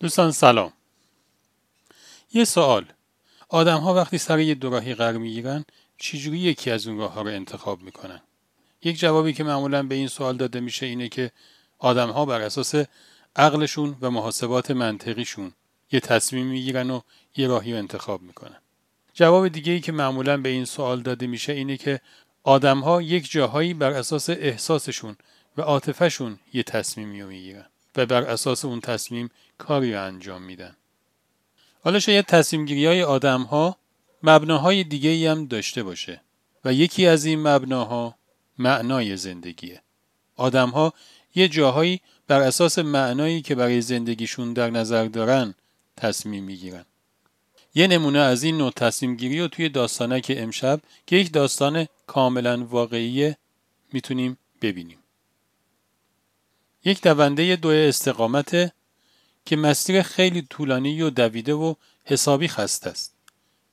دوستان سلام. یه سوال. آدم ها وقتی سر یه دوراهی قرار می‌گیرن چجوری یکی از اون راه ها رو انتخاب می‌کنن؟ یک جوابی که معمولا به این سوال داده میشه اینه که آدم ها بر اساس عقلشون و محاسبات منطقیشون یه تصمیم می‌گیرن و یه راهی رو انتخاب می‌کنن. جواب دیگه ای که معمولا به این سوال داده میشه اینه که آدم ها یک جاهایی بر اساس احساسشون و عاطفهشون یه تصمیمی رو می‌گیرن. و بر اساس اون تصمیم کاری رو انجام میدن. حالا شاید تصمیم گیری های آدم ها مبناهای دیگه ای هم داشته باشه و یکی از این مبناها معنای زندگیه. آدم ها یه جاهایی بر اساس معنایی که برای زندگیشون در نظر دارن تصمیم می‌گیرن. یه نمونه از این نوع تصمیم گیری رو توی داستانک امشب که یک داستان کاملا واقعیه می‌تونیم ببینیم. یک دونده دو استقامت که مسیر خیلی طولانی و دویده و حسابی خسته است.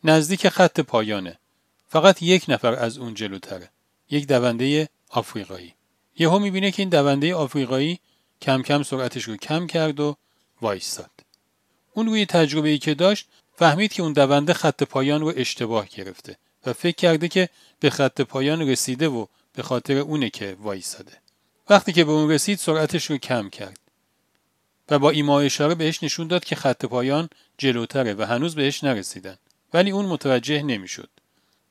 نزدیک خط پایانه. فقط یک نفر از اون جلوتره. یک دونده آفریقایی. یهو می‌بینه که این دونده آفریقایی کم کم سرعتش رو کم کرد و وایستاد. اون روی تجربه ای که داشت فهمید که اون دونده خط پایان رو اشتباه گرفته و فکر کرده که به خط پایان رسیده و به خاطر اونه که وایستاده. وقتی که به اون رسید سرعتش رو کم کرد و با ایما اشاره بهش نشون داد که خط پایان جلوتره و هنوز بهش نرسیدن. ولی اون متوجه نمی‌شد.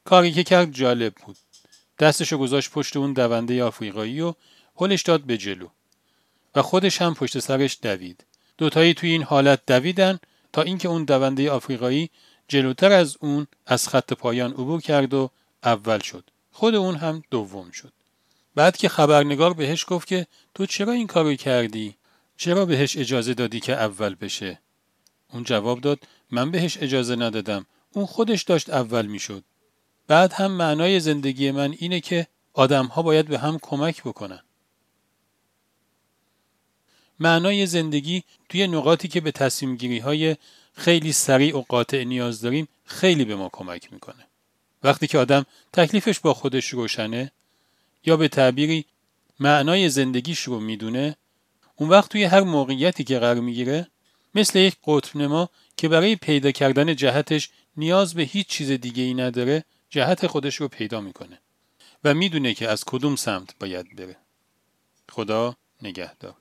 کاری که کرد جالب بود. دستش رو گذاشت پشت اون دونده آفریقایی و هلش داد به جلو. و خودش هم پشت سرش دوید. دوتایی توی این حالت دویدن تا اینکه اون دونده آفریقایی جلوتر از اون از خط پایان عبور کرد و اول شد. خود اون هم دوم شد. بعد که خبرنگار بهش گفت که تو چرا این کارو کردی؟ چرا بهش اجازه دادی که اول بشه؟ اون جواب داد من بهش اجازه ندادم. اون خودش داشت اول می‌شد. بعد هم معنای زندگی من اینه که آدم ها باید به هم کمک بکنن. معنای زندگی توی نقاطی که به تصمیم گیری های خیلی سریع و قاطع نیاز داریم خیلی به ما کمک می‌کنه. وقتی که آدم تکلیفش با خودش روشنه یا به تعبیری معنای زندگیش رو می‌دونه اون وقت توی هر موقعیتی که قرار می‌گیره مثل یک قطب نما که برای پیدا کردن جهتش نیاز به هیچ چیز دیگه ای نداره جهت خودش رو پیدا می‌کنه و می‌دونه که از کدوم سمت باید بره. خدا نگهدار.